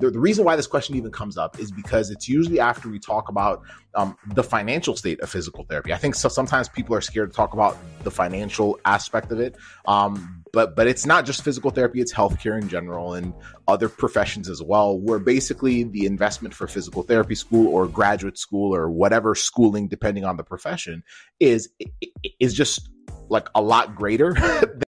The, reason why this question even comes up is because it's usually after we talk about um, the financial state of physical therapy. I think so, sometimes people are scared to talk about the financial aspect of it, um, but but it's not just physical therapy; it's healthcare in general and other professions as well. Where basically the investment for physical therapy school or graduate school or whatever schooling, depending on the profession, is is just like a lot greater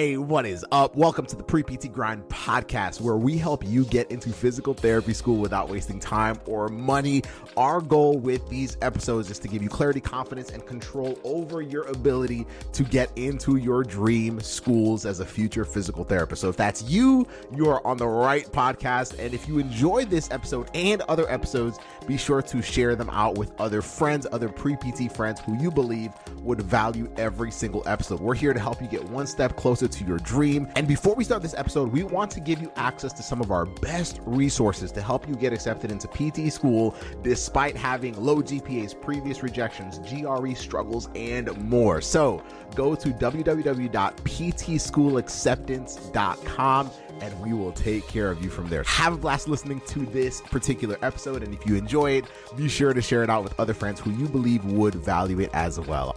Hey, what is up? Welcome to the Pre PT Grind podcast, where we help you get into physical therapy school without wasting time or money. Our goal with these episodes is to give you clarity, confidence, and control over your ability to get into your dream schools as a future physical therapist. So, if that's you, you are on the right podcast. And if you enjoyed this episode and other episodes, be sure to share them out with other friends, other pre PT friends who you believe would value every single episode. We're here to help you get one step closer closer to your dream. And before we start this episode, we want to give you access to some of our best resources to help you get accepted into PT school despite having low GPAs, previous rejections, GRE struggles, and more. So go to www.ptschoolacceptance.com and we will take care of you from there. Have a blast listening to this particular episode. And if you enjoy it, be sure to share it out with other friends who you believe would value it as well.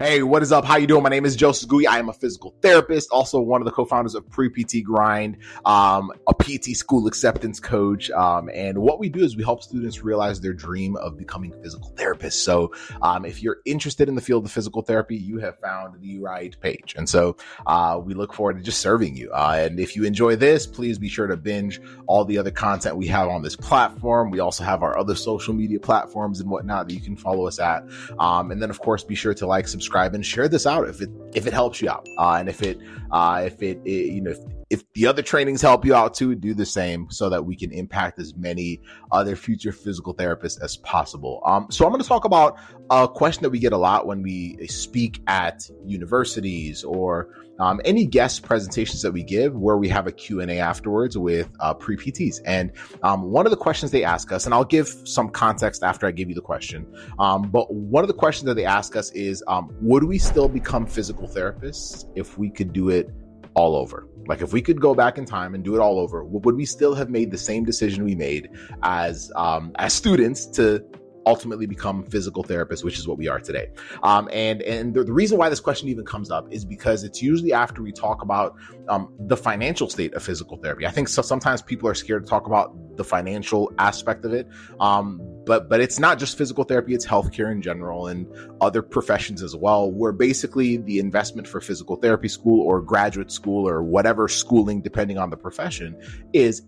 Hey, what is up? How you doing? My name is Joseph Gui. I am a physical therapist, also one of the co-founders of Pre PT Grind, um, a PT school acceptance coach. Um, and what we do is we help students realize their dream of becoming physical therapists. So, um, if you're interested in the field of physical therapy, you have found the right page. And so, uh, we look forward to just serving you. Uh, and if you enjoy this, please be sure to binge all the other content we have on this platform. We also have our other social media platforms and whatnot that you can follow us at. Um, and then, of course, be sure to like, subscribe subscribe and share this out if it if it helps you out uh, and if it uh, if it, it, you know if, if the other trainings help you out too do the same so that we can impact as many other future physical therapists as possible. Um, so i'm going to talk about a question that we get a lot when we speak at universities or um, any guest presentations that we give where we have a q&a afterwards with uh, pre-pts and um, one of the questions they ask us and i'll give some context after i give you the question um, but one of the questions that they ask us is um, would we still become physical therapists if we could do it all over like if we could go back in time and do it all over would we still have made the same decision we made as um, as students to ultimately become physical therapists, which is what we are today. Um, and and the, the, reason why this question even comes up is because it's usually after we talk about um, the financial state of physical therapy. I think so, sometimes people are scared to talk about the financial aspect of it, um, but but it's not just physical therapy; it's healthcare in general and other professions as well. Where basically the investment for physical therapy school or graduate school or whatever schooling, depending on the profession, is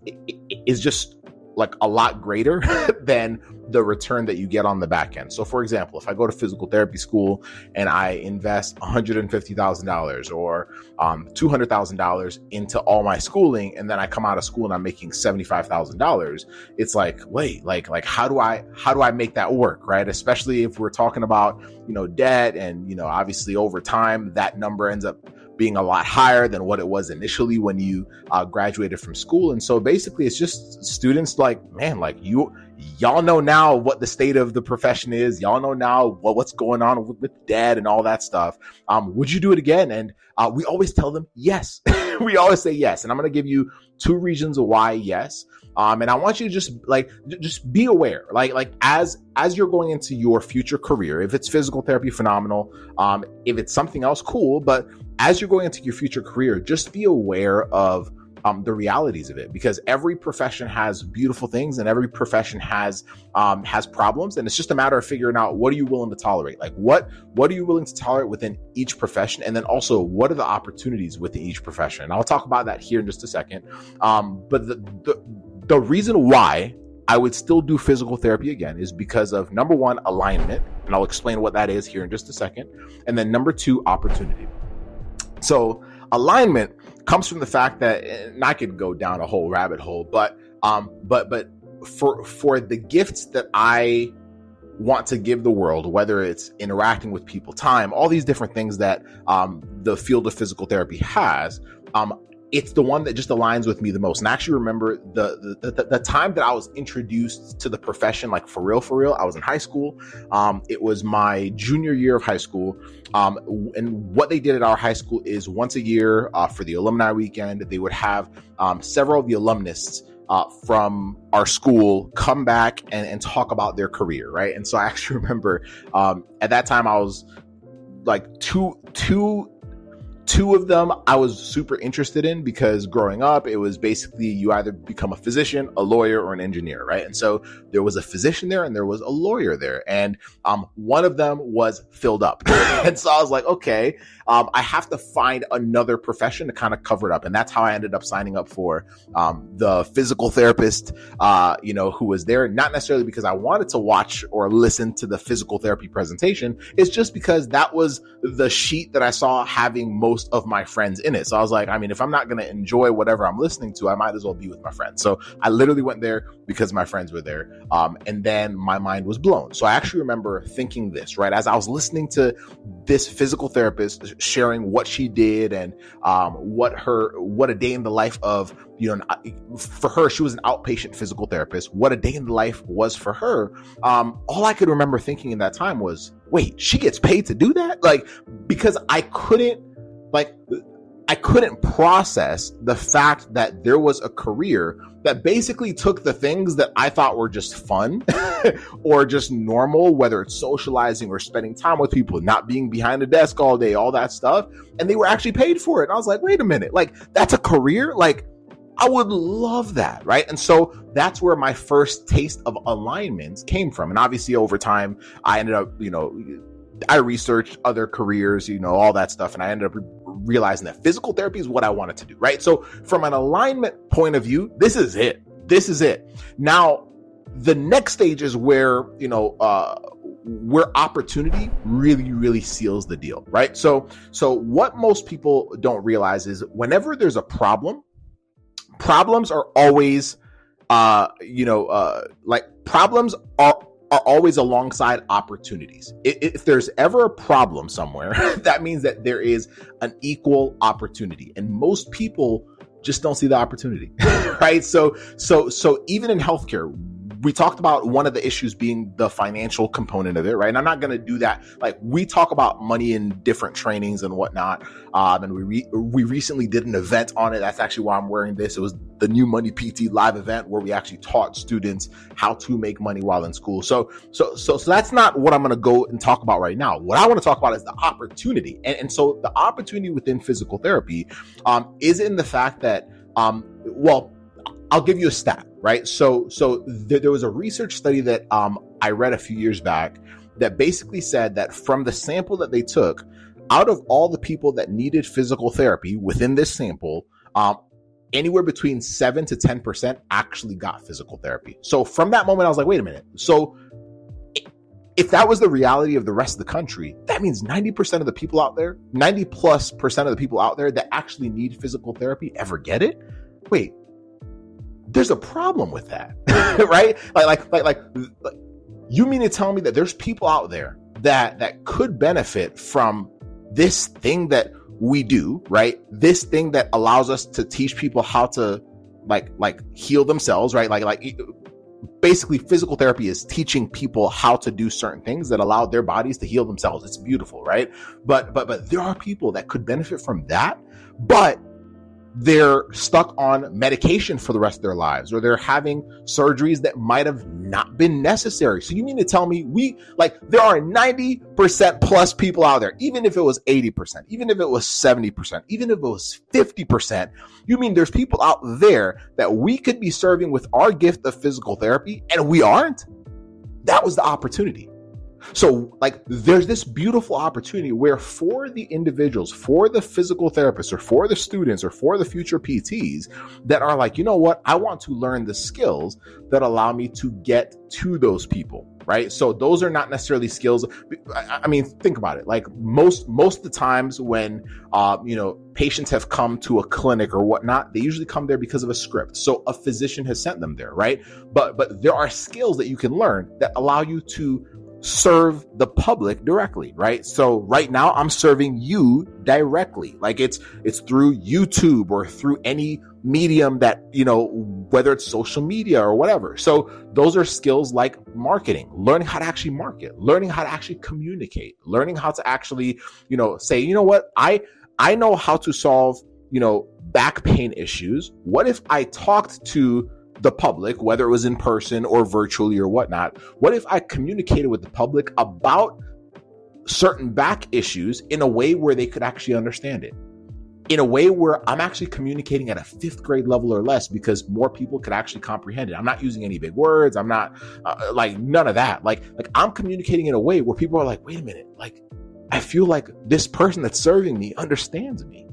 is just like a lot greater than the return that you get on the back end. So, for example, if I go to physical therapy school and I invest $150,000 or um, $200,000 into all my schooling, and then I come out of school and I'm making $75,000, it's like, wait, like, like how do I, how do I make that work, right? Especially if we're talking about, you know, debt and, you know, obviously over time that number ends up being a lot higher than what it was initially when you uh, graduated from school. And so basically, it's just students like, man, like you, y'all know now what the state of the profession is. Y'all know now what, what's going on with, with and all that stuff. Um, would you do it again? And uh, we always tell them yes. we always say yes. And I'm going to give you two reasons why yes. Um, and I want you to just like just be aware, like like as as you're going into your future career. If it's physical therapy, phenomenal. Um, if it's something else, cool. But as you're going into your future career, just be aware of um, the realities of it because every profession has beautiful things and every profession has um, has problems. And it's just a matter of figuring out what are you willing to tolerate? Like what what are you willing to tolerate within each profession? And then also what are the opportunities within each profession? And i'll talk about that here in just a second. Um, but the, the the reason why I would still do physical therapy again is because of number one, alignment, and I'll explain what that is here in just a second. And then number two, opportunity. So alignment comes from the fact that, and I could go down a whole rabbit hole, but um, but but for for the gifts that I want to give the world, whether it's interacting with people, time, all these different things that um, the field of physical therapy has, um, it's the one that just aligns with me the most. And I actually remember the, the the, the time that I was introduced to the profession, like for real, for real. I was in high school. Um, it was my junior year of high school. Um, and what they did at our high school is once a year uh, for the alumni weekend, they would have um, several of the alumnists uh, from our school come back and, and, talk about their career, right? And so I actually remember um, at that time I was like two two two of them I was super interested in because growing up, it was basically you either become a physician, a lawyer, or an engineer, right? And so there was a physician there and there was a lawyer there. And um, one of them was filled up. and so I was like, okay, um, I have to find another profession to kind of cover it up. And that's how I ended up signing up for um, the physical therapist, uh, you know, who was there, not necessarily because I wanted to watch or listen to the physical therapy presentation. It's just because that was the sheet that I saw having most of my friends in it. So I was like, I mean, if I'm not going to enjoy whatever I'm listening to, I might as well be with my friends. So I literally went there because my friends were there. Um, and then my mind was blown. So I actually remember thinking this, right? As I was listening to this physical therapist sharing what she did and um, what her what a day in the life of you know for her she was an outpatient physical therapist. What a day in the life was for her. Um, all i could remember thinking in that time was wait she gets paid to do that? Like because i couldn't like I couldn't process the fact that there was a career that basically took the things that I thought were just fun or just normal, whether it's socializing or spending time with people, not being behind a desk all day, all that stuff, and they were actually paid for it. And I was like, wait a minute, like that's a career? Like, I would love that, right? And so that's where my first taste of alignments came from. And obviously, over time, I ended up, you know, I researched other careers, you know, all that stuff, and I ended up realizing that physical therapy is what I wanted to do, right? So, from an alignment point of view, this is it. This is it. Now, the next stage is where, you know, uh, where opportunity really really seals the deal right so so what most people don't realize is whenever there's a problem problems are always uh you know uh like problems are are always alongside opportunities. If there's ever a problem somewhere, that means that there is an equal opportunity. And most people just don't see the opportunity. right? So so so even in healthcare, we talked about one of the issues being the financial component of it, right? And I'm not going to do that. Like we talk about money in different trainings and whatnot. Um, and we re- we recently did an event on it. That's actually why I'm wearing this. It was the new Money PT live event where we actually taught students how to make money while in school. So so so so that's not what I'm going to go and talk about right now. What I want to talk about is the opportunity. And, and so the opportunity within physical therapy um, is in the fact that um, well I'll give you a stat, right? So, so th- there was a research study that um, I read a few years back that basically said that from the sample that they took, out of all the people that needed physical therapy within this sample, um, anywhere between seven to ten percent actually got physical therapy. So from that moment, I was like, wait a minute. So if that was the reality of the rest of the country, that means 90% of the people out there, 90 plus percent of the people out there that actually need physical therapy ever get it. Wait, there's a problem with that, right? Like, like, like, like, you mean to tell me that there's people out there that that could benefit from this thing that we do, right? This thing that allows us to teach people how to like like heal themselves, right? Like like basically physical therapy is teaching people how to do certain things that allow their bodies to heal themselves. It's beautiful, right? But but but there are people that could benefit from that, but they're stuck on medication for the rest of their lives or they're having surgeries that might have not been necessary. So you mean to tell me we like there are 90% plus people out there, even if it was 80%, even if it was 70%, even if it was 50%, you mean there's people out there that we could be serving with our gift of physical therapy and we aren't? That was the opportunity. So, like, there's this beautiful opportunity where for the individuals, for the physical therapists, or for the students, or for the future PTs that are like, you know what, I want to learn the skills that allow me to get to those people, right? So those are not necessarily skills. I mean, think about it. Like most most of the times when uh, you know patients have come to a clinic or whatnot, they usually come there because of a script. So a physician has sent them there, right? But but there are skills that you can learn that allow you to serve the public directly, right? So right now I'm serving you directly. Like it's it's through YouTube or through any medium that, you know, whether it's social media or whatever. So those are skills like marketing, learning how to actually market, learning how to actually communicate, learning how to actually, you know, say, you know what? I I know how to solve, you know, back pain issues. What if I talked to the public, whether it was in person or virtually or whatnot, what if I communicated with the public about certain back issues in a way where they could actually understand it? In a way where I'm actually communicating at a fifth grade level or less because more people could actually comprehend it. I'm not using any big words. I'm not uh, like none of that. Like, like I'm communicating in a way where people are like, wait a minute, like I feel like this person that's serving me understands me.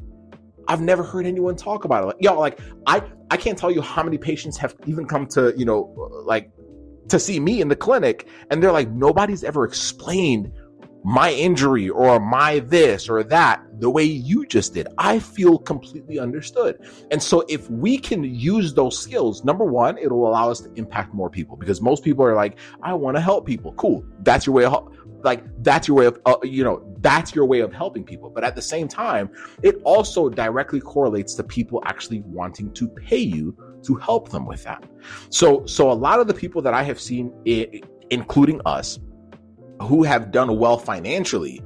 I've never heard anyone talk about it. Like, y'all, like I, I can't tell you how many patients have even come to, you know, like to see me in the clinic and they're like, nobody's ever explained my injury or my this or that the way you just did. I feel completely understood. And so if we can use those skills, number one, it'll allow us to impact more people because most people are like, I want to help people. Cool. That's your way of like that's your way of uh, you know that's your way of helping people. But at the same time it also directly correlates to people actually wanting to pay you to help them with that. So so a lot of the people that i have seen including us who have done well financially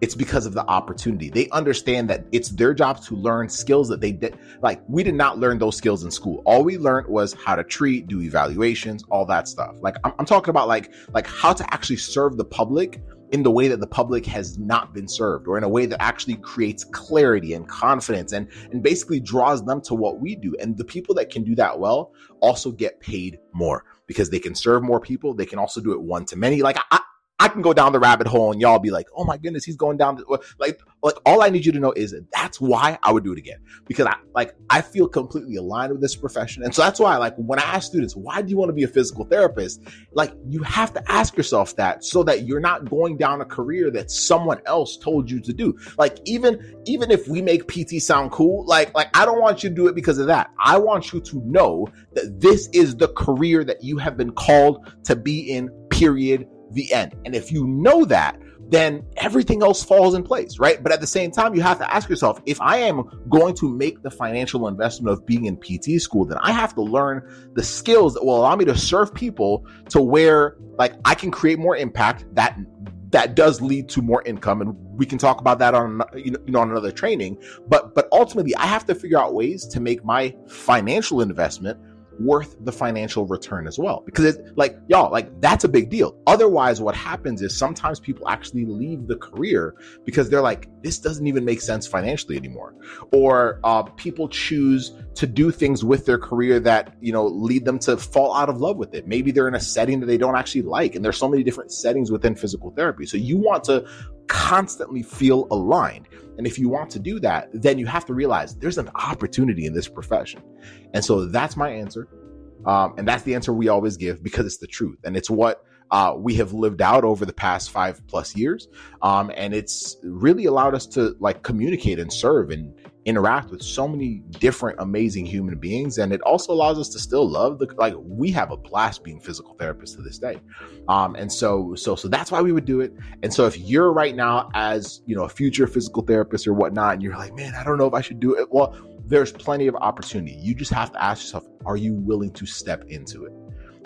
it's because of the opportunity. They understand that it's their job to learn skills that they did. Like we did not learn those skills in school. All we learned was how to treat, do evaluations, all that stuff. Like I'm, I'm talking about like like how to actually serve the public in the way that the public has not been served or in a way that actually creates clarity and confidence and and basically draws them to what we do and the people that can do that well also get paid more because they can serve more people they can also do it one to many like I, I can go down the rabbit hole and y'all be like, oh my goodness, he's going down. The, like, like all I need you to know is that that's why I would do it again because I like I feel completely aligned with this profession, and so that's why like when I ask students, why do you want to be a physical therapist? Like you have to ask yourself that so that you're not going down a career that someone else told you to do. Like even even if we make PT sound cool, like like I don't want you to do it because of that. I want you to know that this is the career that you have been called to be in. Period the end. And if you know that, then everything else falls in place, right? But at the same time, you have to ask yourself if I am going to make the financial investment of being in PT school, then I have to learn the skills that will allow me to serve people to where like I can create more impact that that does lead to more income and we can talk about that on you know on another training but but ultimately I have to figure out ways to make my financial investment worth the financial return as well. Because it's like, y'all, like that's a big deal. Otherwise, what happens is sometimes people actually leave the career because they're like, this doesn't even make sense financially anymore. Or uh, people choose to do things with their career that, you know, lead them to fall out of love with it. Maybe they're in a setting that they don't actually like. And there's so many different settings within physical therapy. So you want to constantly feel aligned. And if you want to do that, then you have to realize there's an opportunity in this profession. And so that's my answer. Um, and that's the answer we always give because it's the truth. And it's what uh, we have lived out over the past five plus years. Um, and it's really allowed us to like communicate and serve and interact with so many different amazing human beings and it also allows us to still love the like we have a blast being physical therapists to this day. Um and so so so that's why we would do it. And so if you're right now as you know a future physical therapist or whatnot and you're like man i don't know if i should do it well there's plenty of opportunity. You just have to ask yourself are you willing to step into it?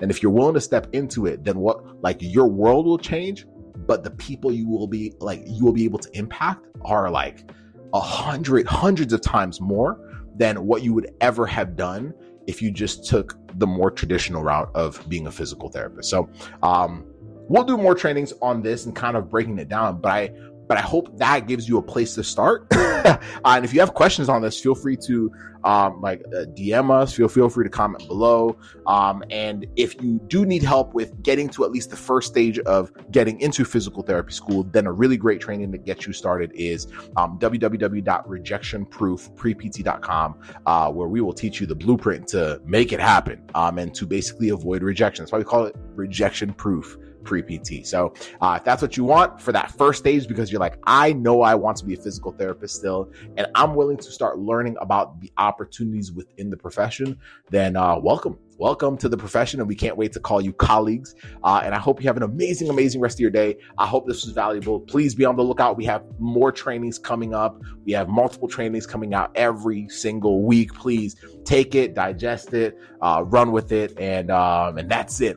And if you're willing to step into it then what like your world will change but the people you will be like you will be able to impact are like a hundred, hundreds of times more than what you would ever have done if you just took the more traditional route of being a physical therapist. So, um, we'll do more trainings on this and kind of breaking it down, but I but I hope that gives you a place to start. uh, and if you have questions on this, feel free to um, like uh, DM us. Feel feel free to comment below. Um, and if you do need help with getting to at least the first stage of getting into physical therapy school, then a really great training to get you started is um, www.rejectionproofprept.com, uh, where we will teach you the blueprint to make it happen um, and to basically avoid rejection. That's why we call it rejection proof pre PT. So uh, if that's what you want for that first stage, because you're like, I know I want to be a physical therapist still, and I'm willing to start learning about the opportunities within the profession, then uh, welcome. Welcome to the profession and we can't wait to call you colleagues. Uh, and i hope you have an amazing amazing rest of your day. I hope this was valuable. Please be on the lookout. We have more trainings coming up. We have multiple trainings coming out every single week. Please take it digest it uh, run with it and um, and that's it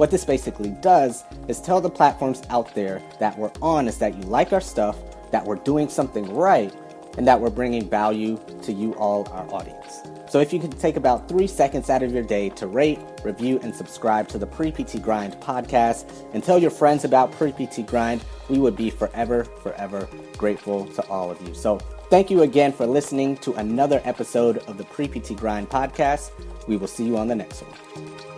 What this basically does is tell the platforms out there that we're on is that you like our stuff, that we're doing something right, and that we're bringing value to you all, our audience. So if you could take about three seconds out of your day to rate, review, and subscribe to the Pre PT Grind podcast and tell your friends about Pre PT Grind, we would be forever, forever grateful to all of you. So thank you again for listening to another episode of the Pre PT Grind podcast. We will see you on the next one.